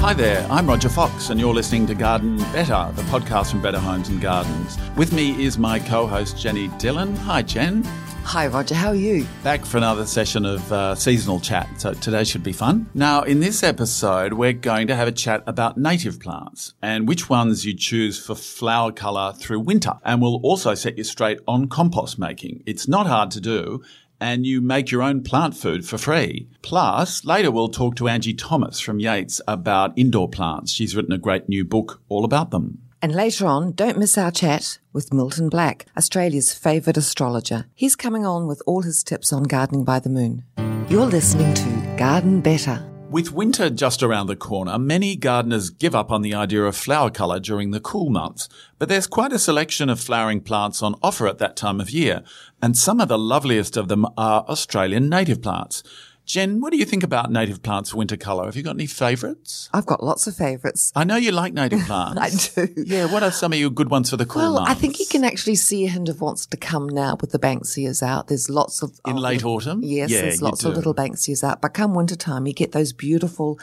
Hi there, I'm Roger Fox, and you're listening to Garden Better, the podcast from Better Homes and Gardens. With me is my co host, Jenny Dillon. Hi, Jen. Hi, Roger. How are you? Back for another session of uh, seasonal chat. So today should be fun. Now, in this episode, we're going to have a chat about native plants and which ones you choose for flower colour through winter. And we'll also set you straight on compost making. It's not hard to do and you make your own plant food for free. Plus, later we'll talk to Angie Thomas from Yates about indoor plants. She's written a great new book all about them. And later on, don't miss our chat with Milton Black, Australia's favourite astrologer. He's coming on with all his tips on gardening by the moon. You're listening to Garden Better. With winter just around the corner, many gardeners give up on the idea of flower colour during the cool months. But there's quite a selection of flowering plants on offer at that time of year, and some of the loveliest of them are Australian native plants. Jen, what do you think about native plants for winter colour? Have you got any favourites? I've got lots of favourites. I know you like native plants. I do. Yeah, what are some of your good ones for the cool Well, months? I think you can actually see a hint of what's to come now with the Banksias out. There's lots of In of late autumn? Yes, Yeah, there's lots of little Banksias out. But come winter time, you get those beautiful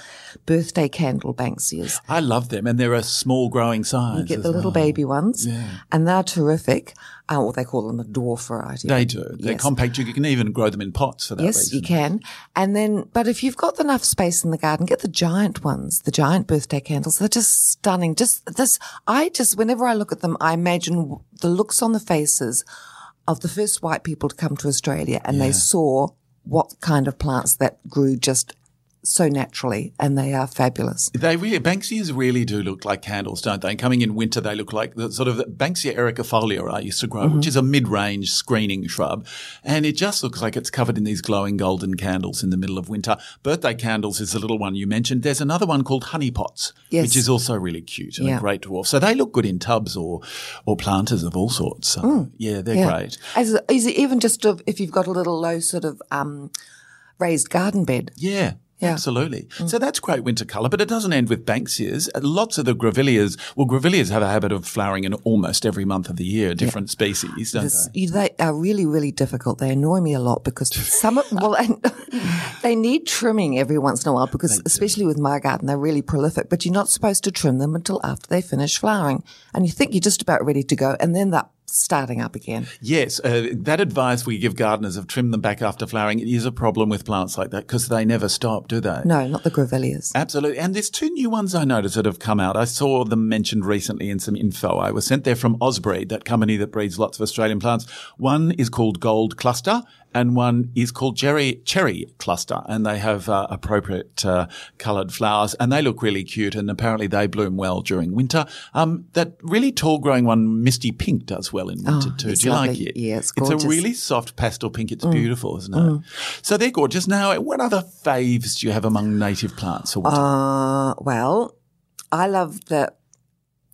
birthday candle Banksias. I love them, and they're a small growing size. You get the little well. baby ones, yeah. and they're terrific. Uh, or they call them the dwarf variety. They do. They're Yes. compact. You can even grow them in pots for that reason. Yes, reason. you can. And then, but if you've got enough space in the garden, get the giant ones, the giant birthday candles. They're just stunning. Just this, I just, whenever I look at them, I imagine the looks on the faces of the first white people to come to Australia and they saw what kind of plants that grew just so naturally and they are fabulous. They really, Banksias really do look like candles, don't they? And coming in winter, they look like the sort of Banksia ericifolia I used to grow, Mm-hmm. which is a mid-range screening shrub. And it just looks like it's covered in these glowing golden candles in the middle of winter. Birthday candles is the little one you mentioned. There's another one called honey pots, Yes. which is also really cute and a great dwarf. So they look good in tubs or, or planters of all sorts. So yeah, they're Mm. Yeah. great. As, is it even just if you've got a little low sort of, um, raised garden bed. Yeah. Yeah. Absolutely. So mm. that's great winter colour, but it doesn't end with Banksias. Lots of the grevilleas, well, grevilleas have a habit of flowering in almost every month of the year, different species, don't This- they? They are really, really difficult. They annoy me a lot because some of, well, and they need trimming every once in a while because especially with my garden, they're really prolific, but you're not supposed to trim them until after they finish flowering. And you think you're just about ready to go and then they're starting up again. Yes, uh, that advice we give gardeners of trim them back after flowering it is a problem with plants like that because they never stop, do they? No, not the grevilleas. Absolutely. And there's two new ones I noticed that have come out. I saw them mentioned recently in some info. I was sent there from Ozbreed, that company that breeds lots of Australian plants. One is called Gold Cluster and one is called Cherry, Cherry Cluster. And they have uh, appropriate uh, coloured flowers and they look really cute. And apparently they bloom well during winter. Um, that really tall growing one, Misty Pink, does well in winter too. Oh, it's Do you like it? Yeah, it's It's gorgeous. Mm. a really soft pastel pink. It's beautiful, isn't it? So they're gorgeous. Now, what other faves do you have among native plants for winter? Uh, well, I love the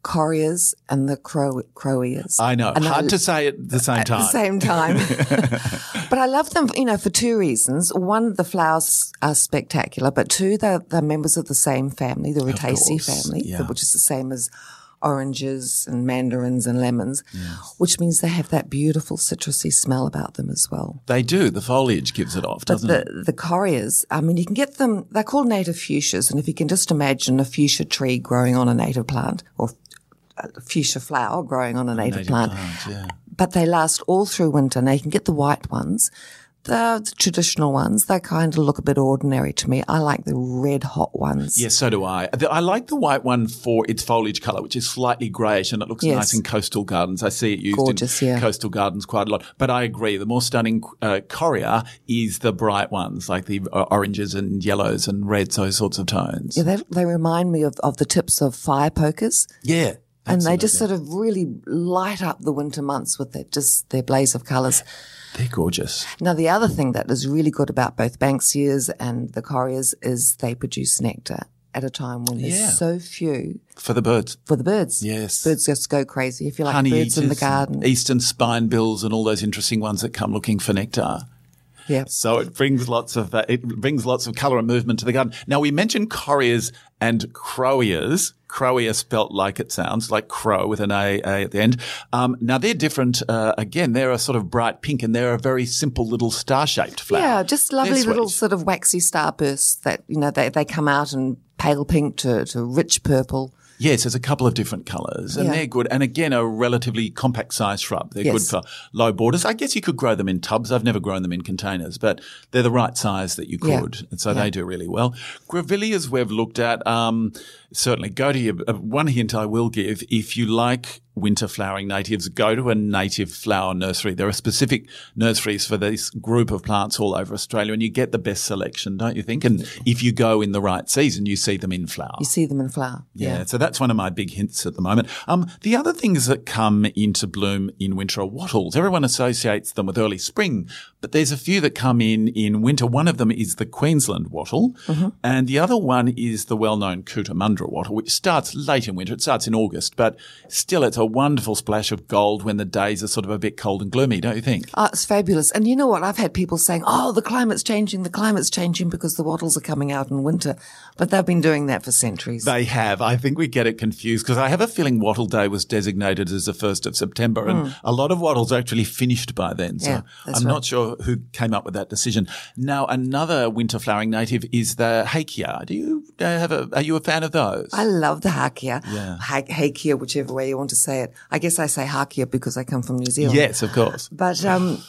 correas and the crow, croweas. I know. And Hard I- to say at the same at time. the same time. but I love them, you know, for two reasons. One, the flowers are spectacular, but two, they're, they're members of the same family, the Rutaceae family, yeah. which is the same as oranges and mandarins and lemons, which means they have that beautiful citrusy smell about them as well. They do. The foliage gives it off, But doesn't it? the, the correas, I mean, you can get them, they're called native fuchsias. And if you can just imagine a fuchsia tree growing on a native plant or a fuchsia flower growing on a native, Native plant, plants, yeah. but they last all through winter. Now you can get the white ones. The, the traditional ones, they kind of look a bit ordinary to me. I like the red hot ones. Yes, so do I. I like the white one for its foliage colour, which is slightly greyish and it looks Yes. nice in coastal gardens. I see it used Gorgeous, in yeah. coastal gardens quite a lot. But I agree, the more stunning uh, correa is the bright ones, like the uh, oranges and yellows and reds, those sorts of tones. Yeah, they, they remind me of, of the tips of fire pokers. Yeah. And they just sort of really light up the winter months with their, just their blaze of colours. They're gorgeous. Now, the other thing that is really good about both Banksias and the Correas is they produce nectar at a time when there's Yeah. so few For the birds. for the birds. Yes. Birds just go crazy. If you like Honey birds in the garden. Eastern spinebills, and all those interesting ones that come looking for nectar. Yeah. So it brings lots of uh, it brings lots of colour and movement to the garden. Now we mentioned correas and croweas. Crowea spelt like it sounds, like crow with an A, a at the end. Um, now they're different. Uh, again, they're a sort of bright pink and they're a very simple little star-shaped flower. Yeah, just lovely little sort of waxy starbursts that, you know, they, they come out in pale pink to, to rich purple. Yes, there's a couple of different colours, and Yeah. they're good. And again, a relatively compact size shrub. They're Yes. good for low borders. I guess you could grow them in tubs. I've never grown them in containers, but they're the right size that you Yeah. could, and so they do really well. Grevilleas we've looked at. Um, certainly, go to your uh, one hint I will give. If you like winter flowering natives, go to a native flower nursery. There are specific nurseries for this group of plants all over Australia, and you get the best selection, don't you think? And if you go in the right season, you see them in flower. You see them in flower. Yeah, so that's one of my big hints at the moment. Um, the other things that come into bloom in winter are wattles. Everyone associates them with early spring, but there's a few that come in in winter. One of them is the Queensland wattle, and the other one is the well-known Cootamundra wattle, which starts late in winter. It starts in August, but still it's a wonderful splash of gold when the days are sort of a bit cold and gloomy, don't you think? Oh, it's fabulous. And you know what? I've had people saying, oh, the climate's changing, the climate's changing because the wattles are coming out in winter. But they've been doing that for centuries. They have. I think we get it confused because I have a feeling Wattle Day was designated as the 1st of September and a lot of wattles are actually finished by then. So Hmm. Yeah, that's I'm right. not sure who came up with that decision. Now, another winter flowering native is the Hakea. Do you uh, have a, are you a fan of those? I love the Hakia. Yeah. Ha- Hakia, whichever way you want to say it. I guess I say Hakia because I come from New Zealand. yes, of course. But um,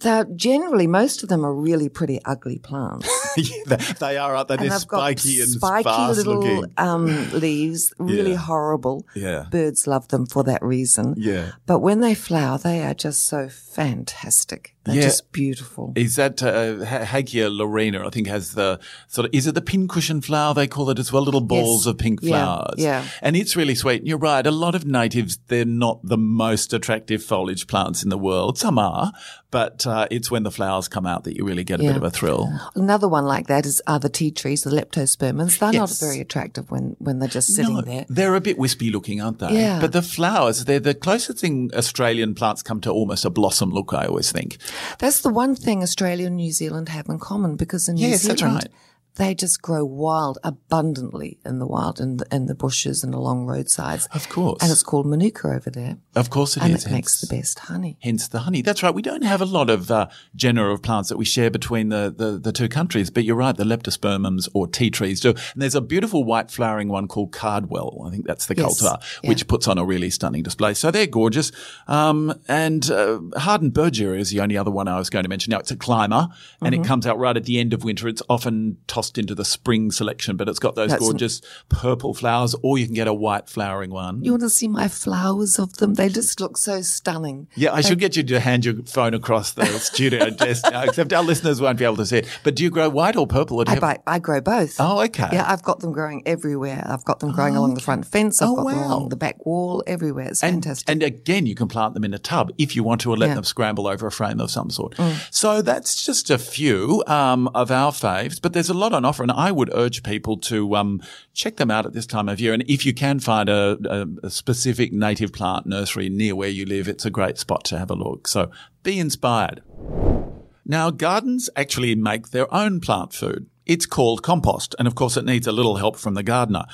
they're generally, most of them are really pretty ugly plants. Yeah, they- are, aren't they? They're and I've got spiky and spiky little um, leaves, really Yeah. horrible. Yeah. Birds love them for that reason. Yeah. But when they flower, they are just so fantastic. They're Yeah. just beautiful. Is that uh, Ha- Hakea laurina? I think has the sort of is it the pincushion flower they call it as well? Little balls Yes. of pink Yeah, flowers. yeah. and it's really sweet. You're right. A lot of natives they're not the most attractive foliage plants in the world. Some are, but uh, it's when the flowers come out that you really get a bit of a thrill. Another one like that is are the tea trees, the leptospermums. They're Yes. not very attractive when, when they're just sitting No, there. They're a bit wispy looking, aren't they? Yeah. But the flowers, they're the closest thing Australian plants come to almost a blossom look. I always think. That's the one thing Australia and New Zealand have in common because in New Yes, Zealand, right. they just grow wild, abundantly in the wild, in the, in the bushes and along roadsides. Of course. And it's called manuka over there. Of course it and is. it makes the best honey. Hence the honey. That's right. We don't have a lot of uh, genera of plants that we share between the, the, the two countries, but you're right. The leptospermums or tea trees do. And there's a beautiful white flowering one called Cardwell. I think that's the Yes. cultivar, Yeah. which puts on a really stunning display. So they're gorgeous. Um, and uh, Hardenbergia is the only other one I was going to mention. Now it's a climber and Mm-hmm. it comes out right at the end of winter. It's often tossed into the spring selection, but it's got those That's an- gorgeous purple flowers, or you can get a white flowering one. You want to see my flowers of them? They just look so stunning. Yeah, I should get you to hand your phone across the studio desk now, except our listeners won't be able to see it. But do you grow white or purple? Or I, buy, I grow both. Oh, okay. Yeah, I've got them growing everywhere. I've got them growing along the front fence. I've Oh, got them wow. along the back wall, everywhere. It's and, fantastic. and again, you can plant them in a tub if you want to, or let Yeah. Mm. them scramble over a frame of some sort. So that's just a few um, of our faves, but there's a lot on offer, and I would urge people to um, check them out at this time of year. And if you can find a, a, a specific native plant nursery near where you live, it's a great spot to have a look. So be inspired. Now, gardens actually make their own plant food. It's called compost, and of course, it needs a little help from the gardener.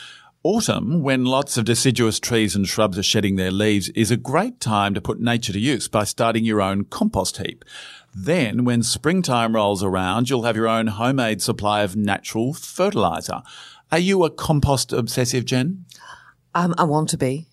Autumn, when lots of deciduous trees and shrubs are shedding their leaves, is a great time to put nature to use by starting your own compost heap. Then, when springtime rolls around, you'll have your own homemade supply of natural fertilizer. Are you a compost obsessive, Jen? Um, I want to be.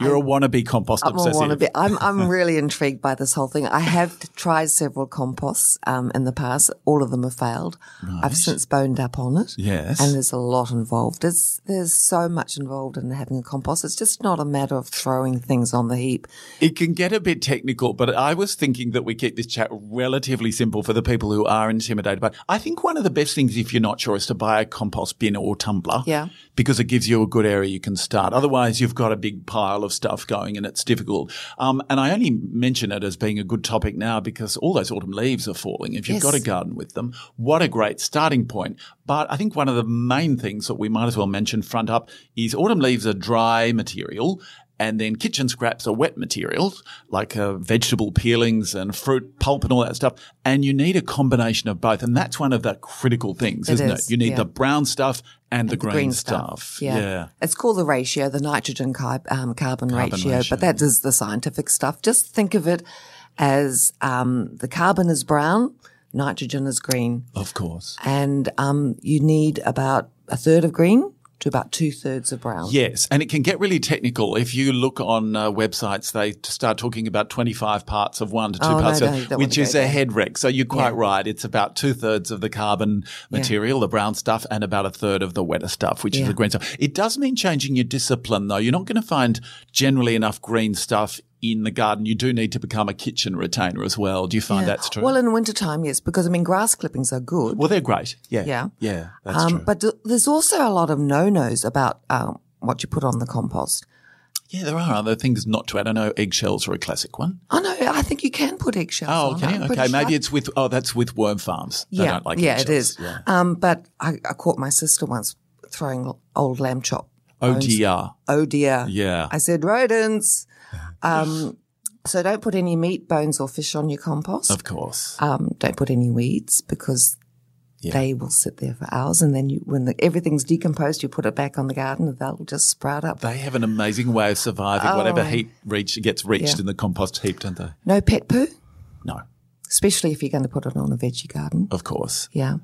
You're a wannabe compost I'm a wannabe. I'm I'm really intrigued by this whole thing. I have tried several composts um, in the past. All of them have failed. I've since boned up on it. Yes. and there's a lot involved. There's there's so much involved in having a compost. It's just not a matter of throwing things on the heap. It can get a bit technical, but I was thinking that we keep this chat relatively simple for the people who are intimidated. But I think one of the best things, if you're not sure, is to buy a compost bin or tumbler. Yeah. Because it gives you a good area you can start. Otherwise, you've got a big pile of stuff going and it's difficult. Um, and I only mention it as being a good topic now because all those autumn leaves are falling. If you've Yes. got a garden with them, what a great starting point. But I think one of the main things that we might as well mention front up is autumn leaves are dry material and then kitchen scraps are wet materials like uh, vegetable peelings and fruit pulp and all that stuff. And you need a combination of both. And that's one of the critical things, isn't is, it? You need yeah. the brown stuff and, the, green, stuff. Yeah. It's called the ratio, the nitrogen car- um, carbon, Carbon ratio, ratio. but that is the scientific stuff. Just think of it as um, the carbon is brown, nitrogen is green, Of course. and um, you need about a third of green to about two thirds of brown. Yes, and it can get really technical. If you look on uh, websites, they start talking about 25 parts of one to two Oh, parts, no, of, you which is a head wreck. So you're quite Yeah. right. It's about two thirds of the carbon material, the brown stuff, and about a third of the wetter stuff, which is the green stuff. It does mean changing your discipline, though. You're not going to find generally enough green stuff in the garden. You do need to become a kitchen retainer as well. Do you find Yeah. that's true? Well, in wintertime, yes, because I mean, grass clippings are good. Well, they're great. Yeah. Yeah. Yeah, that's um, true. but th- there's also a lot of no-nos about um, what you put on the compost. yeah, there are other things not to add. I know eggshells are a classic one. Oh no, I think you can put eggshells Oh, on. okay. I'm Okay. pretty Maybe sure. it's with, oh, that's with worm farms. They yeah, don't like yeah, it eggshells. is. Yeah. Um, but I, I caught my sister once throwing old lamb chop. Oh bones. dear. Oh dear. Yeah. I said rodents. Um, so don't put any meat, bones, or fish on your compost. Of course. Um, don't put any weeds because Yeah. they will sit there for hours, and then you, when the, everything's decomposed, you put it back on the garden, and they'll just sprout up. They have an amazing way of surviving whatever Oh. heat reach gets reached Yeah. in the compost heap, don't they? No pet poo, No, especially if you're going to put it on a veggie garden. of course. Yeah.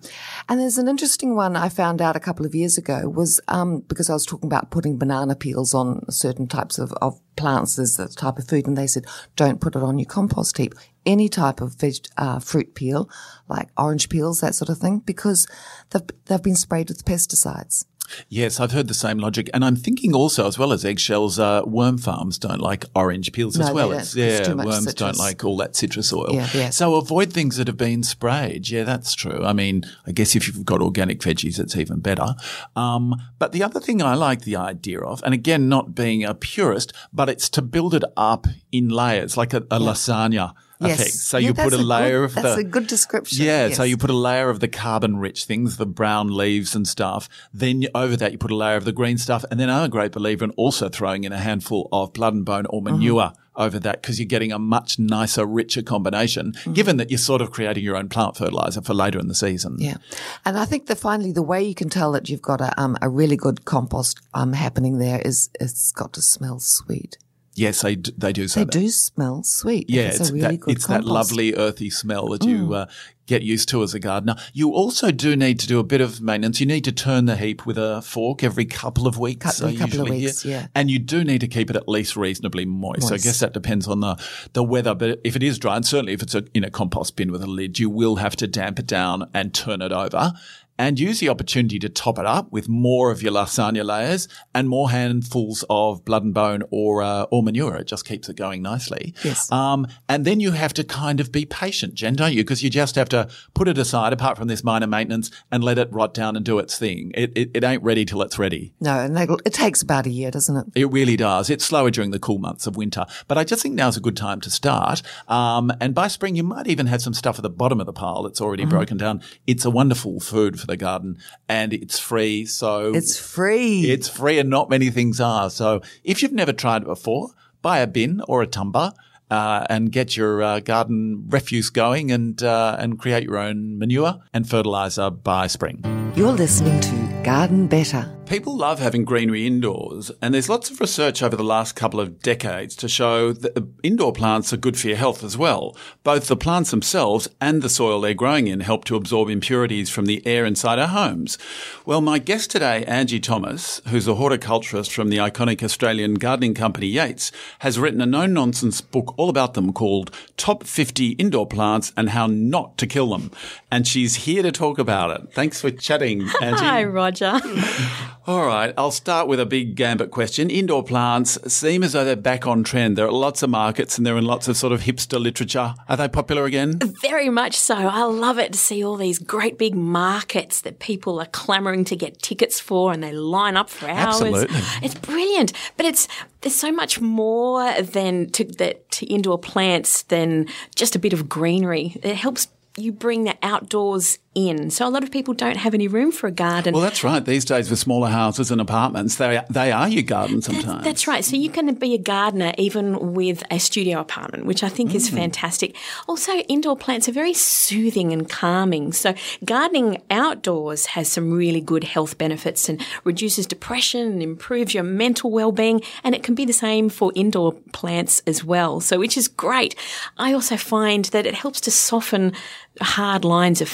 And there's an interesting one I found out a couple of years ago was um, because I was talking about putting banana peels on certain types of, of plants as a type of food. And they said, don't put it on your compost heap. Any type of veg, uh, fruit peel, like orange peels, that sort of thing, because they've, they've been sprayed with pesticides. Yes, I've heard the same logic, and I'm thinking also, as well as eggshells, uh, worm farms don't like orange peels No, as well. It's, It's yeah, too much worms citrus. don't like all that citrus oil. Yeah, yeah. So avoid things that have been sprayed. Yeah, that's true. I mean, I guess if you've got organic veggies, it's even better. Um, but the other thing I like the idea of, and again, not being a purist, but it's to build it up in layers, like a, a lasagna. Yes. Effect. So Yeah, you put a a layer good- of the that's a good description, Yeah, so you put a layer of the carbon rich things, the brown leaves and stuff. Then you, over that, you put a layer of the green stuff. And then I'm a great believer in also throwing in a handful of blood and bone or manure over that because you're getting a much nicer, richer combination, given that you're sort of creating your own plant fertilizer for later in the season. Yeah. And I think that finally the way you can tell that you've got a, um, a really good compost um, happening there is it's got to smell sweet. Yes, they, d- they do say They that. do smell sweet. Yeah, it's, it's, a really that, it's that. Mm. lovely earthy smell that you uh, get used to as a gardener. You also do need to do a bit of maintenance. You need to turn the heap with a fork every couple of weeks. Couple- I couple of weeks, yeah. And you do need to keep it at least reasonably moist. So I guess that depends on the, the weather. But if it is dry, and certainly if it's a, in a compost bin with a lid, you will have to damp it down and turn it over. And use the opportunity to top it up with more of your lasagna layers and more handfuls of blood and bone or uh, or manure. It just keeps it going nicely. Yes. Um, and then you have to kind of be patient, Jen, don't you? Because you just have to put it aside, apart from this minor maintenance, and let it rot down and do its thing. It, it, it ain't ready till it's ready. No, and it takes about a year, doesn't it? It really does. It's slower during the cool months of winter, but I just think now's a good time to start. Um, and by spring, you might even have some stuff at the bottom of the pile that's already Mm-hmm. broken down. It's a wonderful food for the garden, and it's free. So It's free. it's free, and not many things are. So if you've never tried it before, buy a bin or a tumbler. Uh, and get your uh, garden refuse going, and uh, and create your own manure and fertilizer by spring. You're listening to Garden Better. People love having greenery indoors, and there's lots of research over the last couple of decades to show that indoor plants are good for your health as well. Both the plants themselves and the soil they're growing in help to absorb impurities from the air inside our homes. Well, my guest today, Angie Thomas, who's a horticulturist from the iconic Australian gardening company Yates, has written a no-nonsense book all about them called Top 50 Indoor Plants and How Not to Kill Them. And she's here to talk about it. Thanks for chatting, Angie. Hi, Roger. All right, I'll start with a big gambit question. Indoor plants seem as though they're back on trend. There are lots of markets and they're in lots of sort of hipster literature. Are they popular again? Very much so. I love it to see all these great big markets that people are clamoring to get tickets for and they line up for hours. Absolutely. It's brilliant. But it's there's so much more than to that to indoor plants than just a bit of greenery. It helps you bring the outdoors in. So a lot of people don't have any room for a garden. Well, that's right. These days with smaller houses and apartments, they they are your garden sometimes. That's, that's right. So you can be a gardener even with a studio apartment, which I think mm. is fantastic. Also, indoor plants are very soothing and calming. So gardening outdoors has some really good health benefits and reduces depression and improves your mental well-being. And it can be the same for indoor plants as well. So which is great. I also find that it helps to soften hard lines of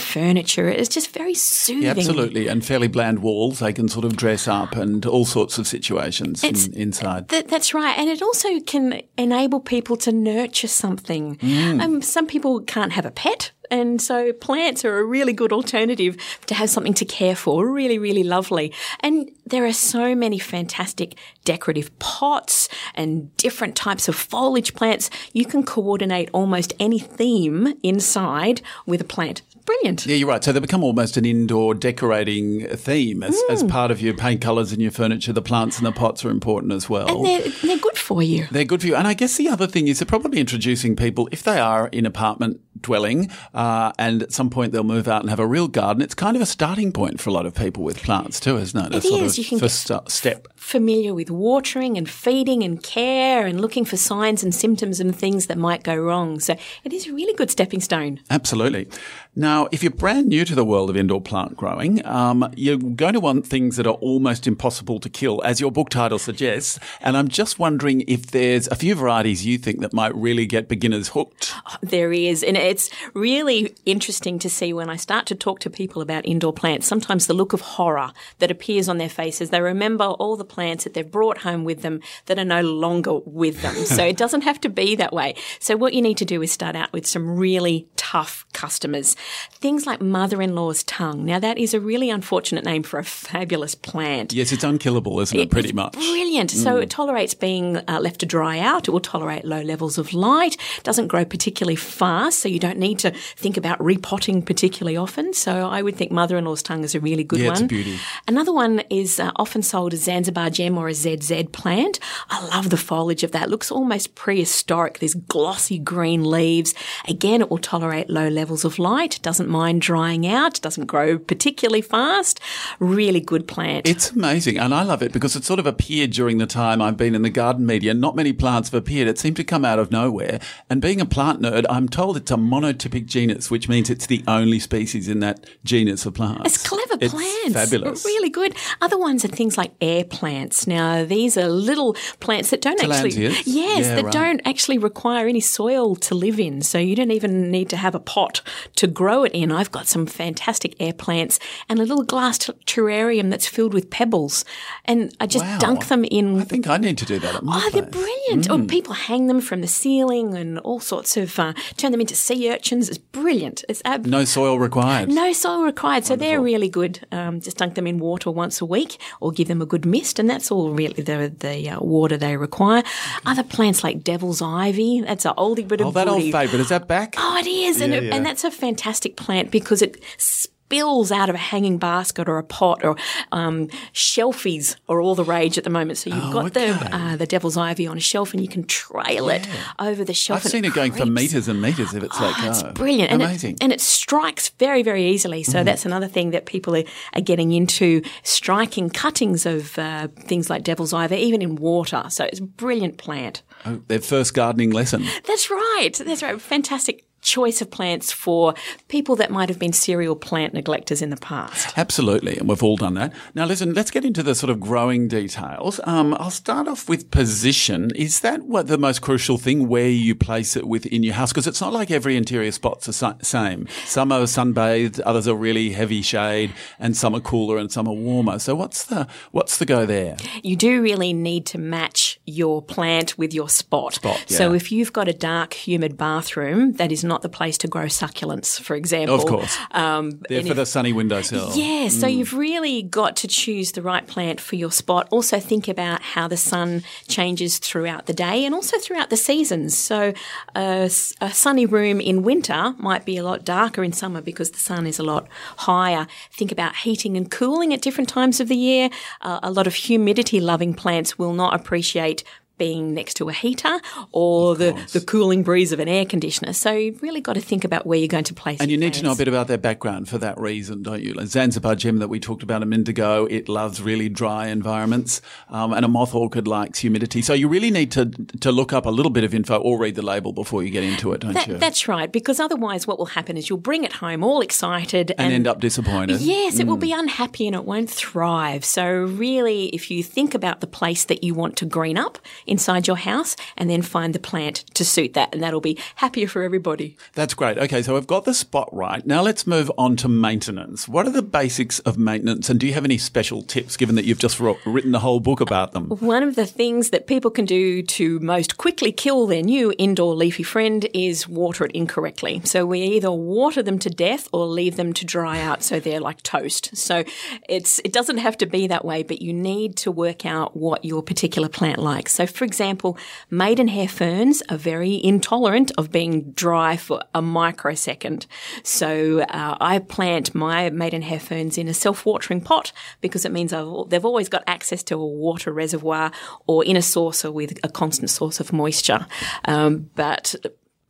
furniture. It's just very soothing. Yeah, absolutely. And fairly bland walls. They can sort of dress up and all sorts of situations in, inside. Th- that's right. And it also can enable people to nurture something. Mm. Um, some people can't have a pet. And so plants are a really good alternative to have something to care for. Really, really lovely. And there are so many fantastic decorative pots and different types of foliage plants. You can coordinate almost any theme inside with a plant brilliant. Yeah, you're right. So they become almost an indoor decorating theme as, mm. as part of your paint colours and your furniture. The plants and the pots are important as well. And they're, they're good for you. They're good for you. And I guess the other thing is they're probably introducing people, if they are in apartment dwelling uh, and at some point they'll move out and have a real garden, it's kind of a starting point for a lot of people with plants too, isn't it? It a sort. Of you can first get step. familiar with watering and feeding and care and looking for signs and symptoms and things that might go wrong. So it is a really good stepping stone. Absolutely. Now, if you're brand new to the world of indoor plant growing, um, you're going to want things that are almost impossible to kill, as your book title suggests. And I'm just wondering if there's a few varieties you think that might really get beginners hooked. Oh, there is. And it's really interesting to see when I start to talk to people about indoor plants, sometimes the look of horror that appears on their faces. They remember all the plants that they've brought home with them that are no longer with them. so it doesn't have to be that way. So what you need to do is start out with some really tough customers. Things like mother-in-law's tongue. Now that is a really unfortunate name for a fabulous plant. Yes, it's unkillable, isn't it? it pretty much. Brilliant. Mm. So it tolerates being uh, left to dry out. It will tolerate low levels of light. Doesn't grow particularly fast, so you don't need to think about repotting particularly often. So I would think mother-in-law's tongue is a really good yeah, one. It's a beauty. Another one is uh, often sold as Zanzibar gem or a ZZ plant. I love the foliage of that. It looks almost prehistoric. There's glossy green leaves. Again, it will tolerate low levels of light. Doesn't mind drying out, doesn't grow particularly fast. Really good plant. It's amazing. And I love it because it sort of appeared during the time I've been in the garden media. Not many plants have appeared. It seemed to come out of nowhere. And being a plant nerd, I'm told it's a monotypic genus, which means it's the only species in that genus of plants. It's clever it's plants. Fabulous. Really good. Other ones are things like air plants. Now, these are little plants that don't actually, yes, yeah, that right. don't actually require any soil to live in. So you don't even need to have a pot to grow it in. I've got some fantastic air plants and a little glass terrarium that's filled with pebbles. And I just wow. dunk them in. I think I need to do that at my Oh, place. they're brilliant. Mm. Or people hang them from the ceiling and all sorts of, uh, turn them into sea urchins. It's brilliant. It's ab- No soil required. no soil required. So they're really good. Um, just dunk them in water once a week or give them a good mist. And that's all really the, the uh, water they require. Other plants like devil's ivy. That's an oldie but a Oh, that old favourite. Is that back? Oh, it is. and, it, yeah. and that's a fantastic plant because it spills out of a hanging basket or a pot or um, shelfies are all the rage at the moment. So you've Oh, got okay. the uh, the devil's ivy on a shelf and you can trail it over the shelf. I've seen it going for meters and meters if it's Oh, like it's oh, brilliant. And Amazing. It, and it strikes very, very easily. So Mm-hmm. that's another thing that people are, are getting into striking cuttings of uh, things like devil's ivy, even in water. So it's a brilliant plant. Oh, their first gardening lesson. That's right. That's right. Fantastic. Choice of plants for people that might have been serial plant neglectors in the past. Absolutely, and we've all done that. Now, listen, let's get into the sort of growing details. Um, I'll start off with position. Is that what the most crucial thing where you place it within your house? Because it's not like every interior spot's the same. Some are sunbathed, others are really heavy shade, and some are cooler and some are warmer. So, what's the what's the go there? You do really need to match your plant with your spot. Spot, yeah. So, if you've got a dark, humid bathroom, that is not the place to grow succulents, for example. Of course. Um, They're for if, the sunny windowsill. Yeah, so mm. you've really got to choose the right plant for your spot. Also, think about how the sun changes throughout the day and also throughout the seasons. So, a, a sunny room in winter might be a lot darker in summer because the sun is a lot higher. Think about heating and cooling at different times of the year. Uh, a lot of humidity loving plants will not appreciate right being next to a heater or the, the cooling breeze of an air conditioner. So you've really got to think about where you're going to place it. And you need to know a bit about their background for that reason, don't you? Like Zanzibar gem that we talked about a minute ago, it loves really dry environments um, and a moth orchid likes humidity. So you really need to to look up a little bit of info or read the label before you get into it, don't that, you? That's right, because otherwise what will happen is you'll bring it home all excited and, and end up disappointed. Yes, mm. it will be unhappy and it won't thrive. So really, if you think about the place that you want to green up inside your house, and then find the plant to suit that. And that'll be happier for everybody. That's great. Okay, so I've got the spot right. Now let's move on to maintenance. What are the basics of maintenance? And do you have any special tips given that you've just written a whole book about them? One of the things that people can do to most quickly kill their new indoor leafy friend is water it incorrectly. So we either water them to death or leave them to dry out so they're like toast. So it's it doesn't have to be that way, but you need to work out what your particular plant likes. So for example, Maidenhair ferns are very intolerant of being dry for a microsecond. So uh, I plant my maidenhair ferns in a self-watering pot because it means I've, they've always got access to a water reservoir or in a saucer with a constant source of moisture. Um, but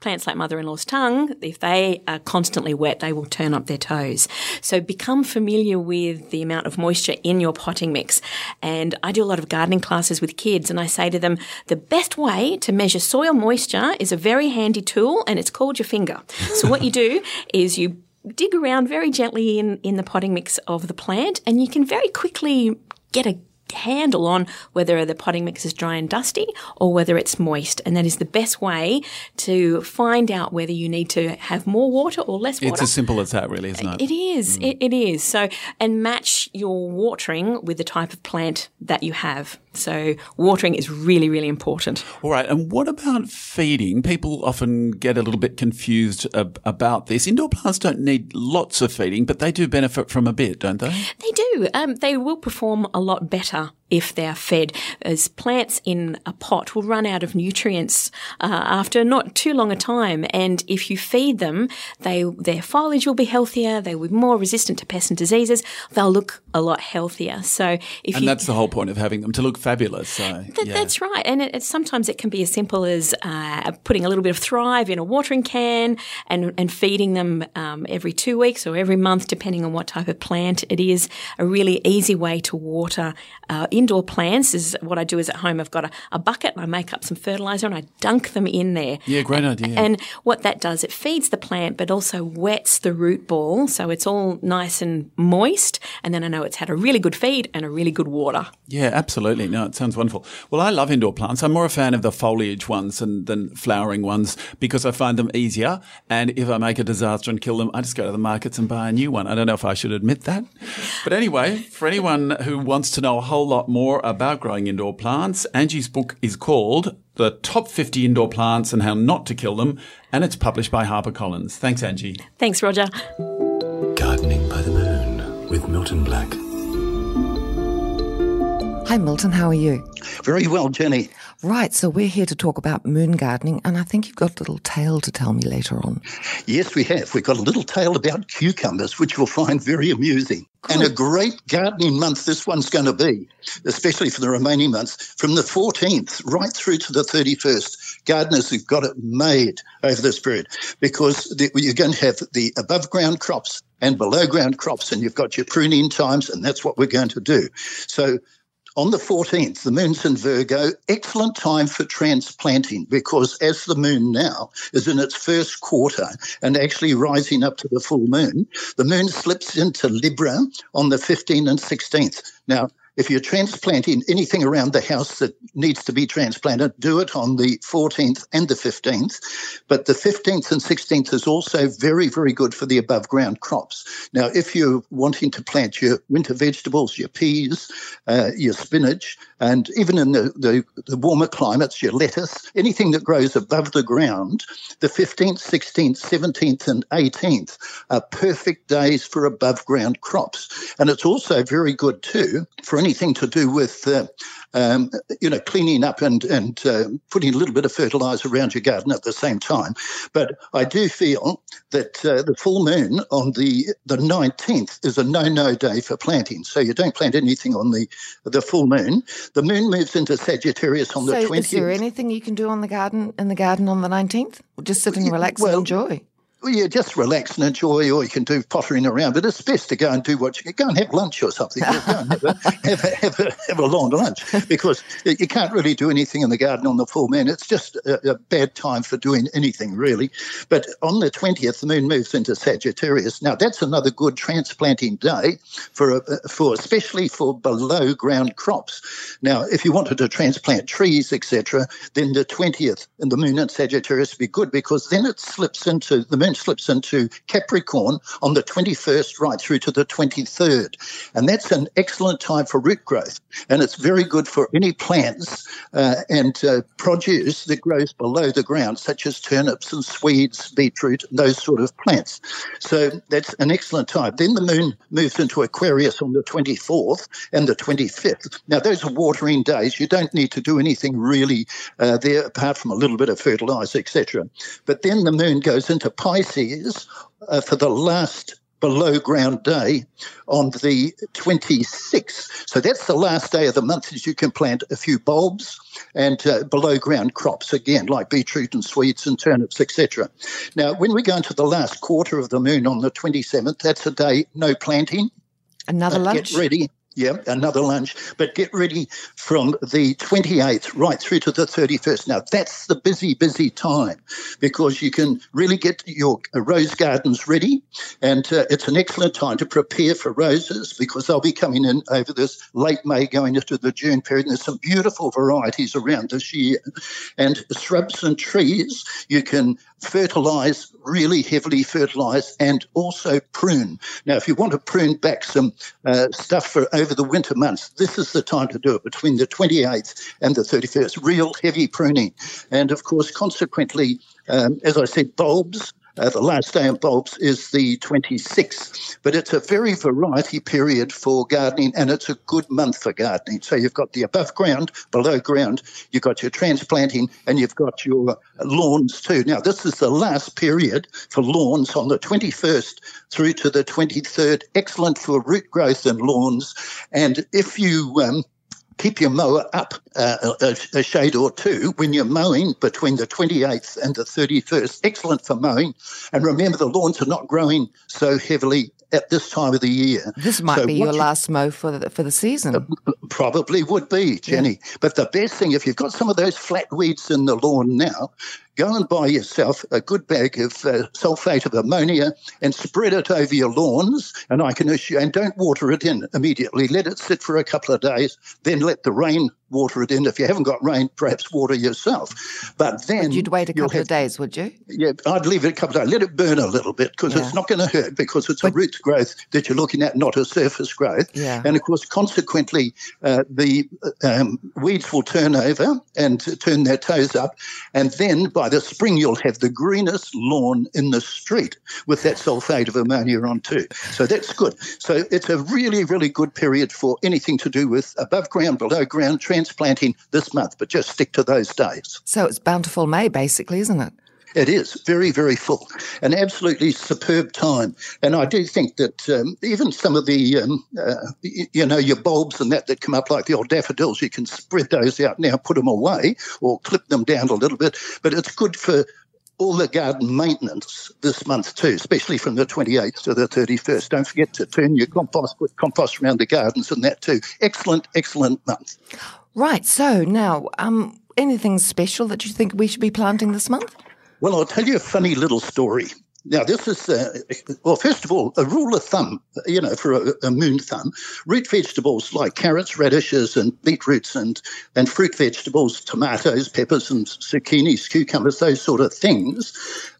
plants like mother-in-law's tongue, if they are constantly wet, they will turn up their toes. So become familiar with the amount of moisture in your potting mix. And I do a lot of gardening classes with kids and I say to them, the best way to measure soil moisture is a very handy tool and it's called your finger. So what you do is you dig around very gently in, in the potting mix of the plant and you can very quickly get a handle on whether the potting mix is dry and dusty or whether it's moist. And that is the best way to find out whether you need to have more water or less water. It's as simple as that, really, isn't it? It is. Mm. It, it is. So, and match your watering with the type of plant that you have. So watering is really, really important. All right. And what about feeding? People often get a little bit confused ab- about this. Indoor plants don't need lots of feeding, but they do benefit from a bit, don't they? They do. Um, they will perform a lot better if they're fed, as plants in a pot will run out of nutrients uh, after not too long a time. And if you feed them, they their foliage will be healthier. They will be more resistant to pests and diseases. They'll look a lot healthier. So if and you, that's the whole point of having them to look fabulous. So that, yeah. that's right. And it, it, sometimes it can be as simple as uh, putting a little bit of Thrive in a watering can and and feeding them um, every two weeks or every month, depending on what type of plant it is. A really easy way to water. Uh, indoor plants is what I do is at home I've got a, a, bucket and I make up some fertilizer and I dunk them in there. Yeah, great idea. And what that does, it feeds the plant but also wets the root ball so it's all nice and moist and then I know it's had a really good feed and a really good water. Yeah, absolutely. No, it sounds wonderful. Well, I love indoor plants. I'm more a fan of the foliage ones than, than flowering ones because I find them easier. And if I make a disaster and kill them, I just go to the markets and buy a new one. I don't know if I should admit that. But anyway, for anyone who wants to know a whole lot more about growing indoor plants. Angie's book is called The Top 50 Indoor Plants and How Not to Kill Them, and it's published by HarperCollins. Thanks, Angie. Thanks, Roger. Gardening by the Moon with Milton Black. Hi, Milton. How are you? Very well, Jenny. Right, so we're here to talk about moon gardening, and I think you've got a little tale to tell me later on. Yes, we have. We've got a little tale about cucumbers, which you'll find very amusing. And a great gardening month this one's going to be, especially for the remaining months, from the 14th right through to the 31st. Gardeners have got it made over this period because the, you're going to have the above ground crops and below ground crops, and you've got your pruning times, and that's what we're going to do. So on the 14th, the moon's in Virgo, excellent time for transplanting because as the moon now is in its first quarter and actually rising up to the full moon, the moon slips into Libra on the 15th and 16th. Now, if you're transplanting anything around the house that needs to be transplanted, do it on the 14th and the 15th. But the 15th and 16th is also very, very good for the above ground crops. Now, if you're wanting to plant your winter vegetables, your peas, uh, your spinach, and even in the, the, the warmer climates, your lettuce, anything that grows above the ground, the 15th, 16th, 17th, and 18th are perfect days for above ground crops. And it's also very good too for anything to do with, uh, um, you know, cleaning up and and uh, putting a little bit of fertilizer around your garden at the same time. But I do feel that uh, the full moon on the the nineteenth is a no-no day for planting. So you don't plant anything on the the full moon. The moon moves into Sagittarius on so the twentieth. is there anything you can do on the garden in the garden on the nineteenth? Just sit and relax well, and enjoy. Well, yeah, just relax and enjoy, or you can do pottering around. But it's best to go and do what you go and have lunch or something. Go and have, a, have, a, have, a, have a long lunch because you can't really do anything in the garden on the full moon. It's just a, a bad time for doing anything really. But on the twentieth, the moon moves into Sagittarius. Now that's another good transplanting day for a, for especially for below ground crops. Now, if you wanted to transplant trees, etc., then the twentieth and the moon in Sagittarius would be good because then it slips into the moon slips into Capricorn on the 21st right through to the 23rd. And that's an excellent time for root growth. And it's very good for any plants uh, and uh, produce that grows below the ground, such as turnips and swedes, beetroot, those sort of plants. So that's an excellent time. Then the moon moves into Aquarius on the 24th and the 25th. Now, those are watering days. You don't need to do anything really uh, there apart from a little bit of fertilizer, etc. But then the moon goes into Pisces uh, for the last below ground day on the 26th. So that's the last day of the month that you can plant a few bulbs and uh, below ground crops again, like beetroot and swedes and turnips, etc. Now, when we go into the last quarter of the moon on the 27th, that's a day no planting. Another Uh, lunch. Get ready. Yeah, another lunch. But get ready from the 28th right through to the 31st. Now, that's the busy, busy time because you can really get your rose gardens ready. And uh, it's an excellent time to prepare for roses because they'll be coming in over this late May going into the June period. And there's some beautiful varieties around this year. And shrubs and trees, you can fertilize, really heavily fertilize, and also prune. Now, if you want to prune back some uh, stuff for over the winter months, this is the time to do it between the 28th and the 31st. Real heavy pruning. And of course, consequently, um, as I said, bulbs. Uh, the last day of bulbs is the 26th, but it's a very variety period for gardening and it's a good month for gardening. So you've got the above ground, below ground, you've got your transplanting, and you've got your lawns too. Now, this is the last period for lawns on the 21st through to the 23rd. Excellent for root growth and lawns. And if you um, keep your mower up uh, a, a shade or two when you're mowing between the 28th and the 31st. Excellent for mowing. And remember, the lawns are not growing so heavily at this time of the year. This might So be your you- last mow for the, for the season. Probably would be, Jenny. But the best thing, if you've got some of those flat weeds in the lawn now, go and buy yourself a good bag of uh, sulfate of ammonia and spread it over your lawns. And I can assure, and don't water it in immediately. Let it sit for a couple of days, then let the rain water it in. If you haven't got rain, perhaps water yourself. But then You'd wait a couple have of days, would you? yeah, I'd leave it a couple of days. Let it burn a little bit because Yeah. it's not going to hurt because it's a root growth that you're looking at, not a surface growth. Yeah. And of course, consequently, uh, the um, weeds will turn over and turn their toes up. And then by the spring, you'll have the greenest lawn in the street with that sulfate of ammonia on too. So that's good. So it's a really, really good period for anything to do with above ground, below ground, transplanting this month, but just stick to those days. So it's bountiful May, basically, isn't it? It is very, very full, an absolutely superb time. And I do think that um, even some of the, um, uh, you know, your bulbs and that that come up like the old daffodils, you can spread those out now, put them away, or clip them down a little bit. But it's good for all the garden maintenance this month too, especially from the 28th to the 31st. Don't forget to turn your compost, put compost around the gardens and that too. Excellent, excellent month. Right. So now, um, anything special that you think we should be planting this month? Well, I'll tell you a funny little story. Now, this is, uh, well, first of all, a rule of thumb, you know, for a, a, moon thumb. Root vegetables like carrots, radishes, and beetroots, and, and fruit vegetables, tomatoes, peppers, and zucchinis, cucumbers, those sort of things.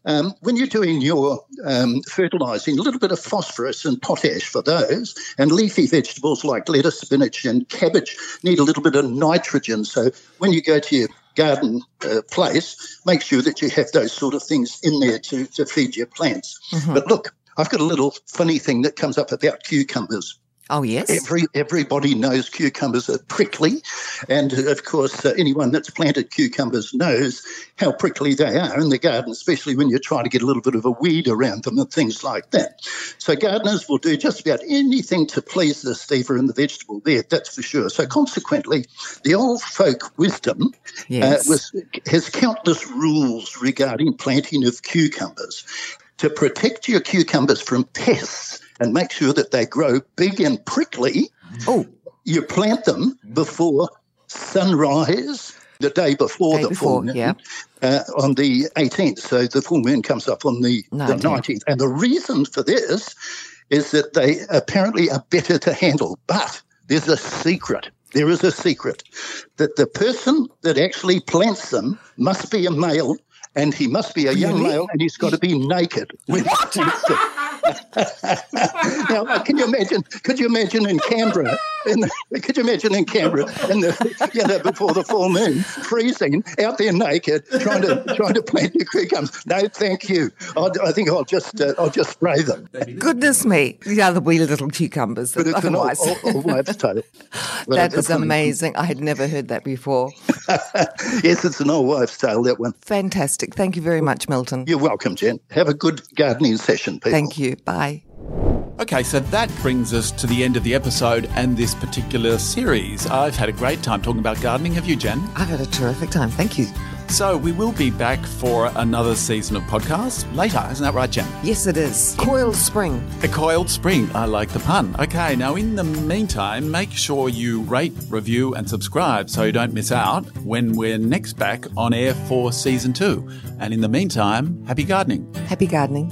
Um, when you're doing your um, fertilizing, a little bit of phosphorus and potash for those, and leafy vegetables like lettuce, spinach, and cabbage need a little bit of nitrogen. So when you go to your garden uh, place, make sure that you have those sort of things in there to, to feed your plants. Mm-hmm. But look, I've got a little funny thing that comes up about cucumbers. Oh yes. Every everybody knows cucumbers are prickly, and of course, uh, anyone that's planted cucumbers knows how prickly they are in the garden, especially when you're trying to get a little bit of a weed around them and things like that. So gardeners will do just about anything to please the stever in the vegetable there, That's for sure. So consequently, the old folk wisdom uh, yes. uh, was, has countless rules regarding planting of cucumbers to protect your cucumbers from pests and make sure that they grow big and prickly. Oh, you plant them before sunrise, the day before day the before, full moon, yeah. uh, on the 18th. So the full moon comes up on the 19th. the 19th. And the reason for this is that they apparently are better to handle. But there's a secret. There is a secret that the person that actually plants them must be a male and he must be a young really? male and he's got to be naked. What? now, can you imagine? Could you imagine in Canberra? In the, could you imagine in Canberra in the you know before the full moon, freezing out there naked, trying to trying to plant your cucumbers? No, thank you. I, I think I'll just uh, I'll just spray them. Goodness me, the other wee little cucumbers. But it's otherwise. an old, wives' tale. that is amazing. I had never heard that before. yes, it's an old wives' tale. That one. Fantastic. Thank you very much, Milton. You're welcome, Jen. Have a good gardening session, people. Thank you. Bye. Okay, so that brings us to the end of the episode and this particular series. I've had a great time talking about gardening. Have you, Jen? I've had a terrific time. Thank you. So we will be back for another season of podcasts later, isn't that right, Jen? Yes, it is. Coiled spring. A coiled spring. I like the pun. Okay, now in the meantime, make sure you rate, review, and subscribe so you don't miss out when we're next back on air for season two. And in the meantime, happy gardening. Happy gardening.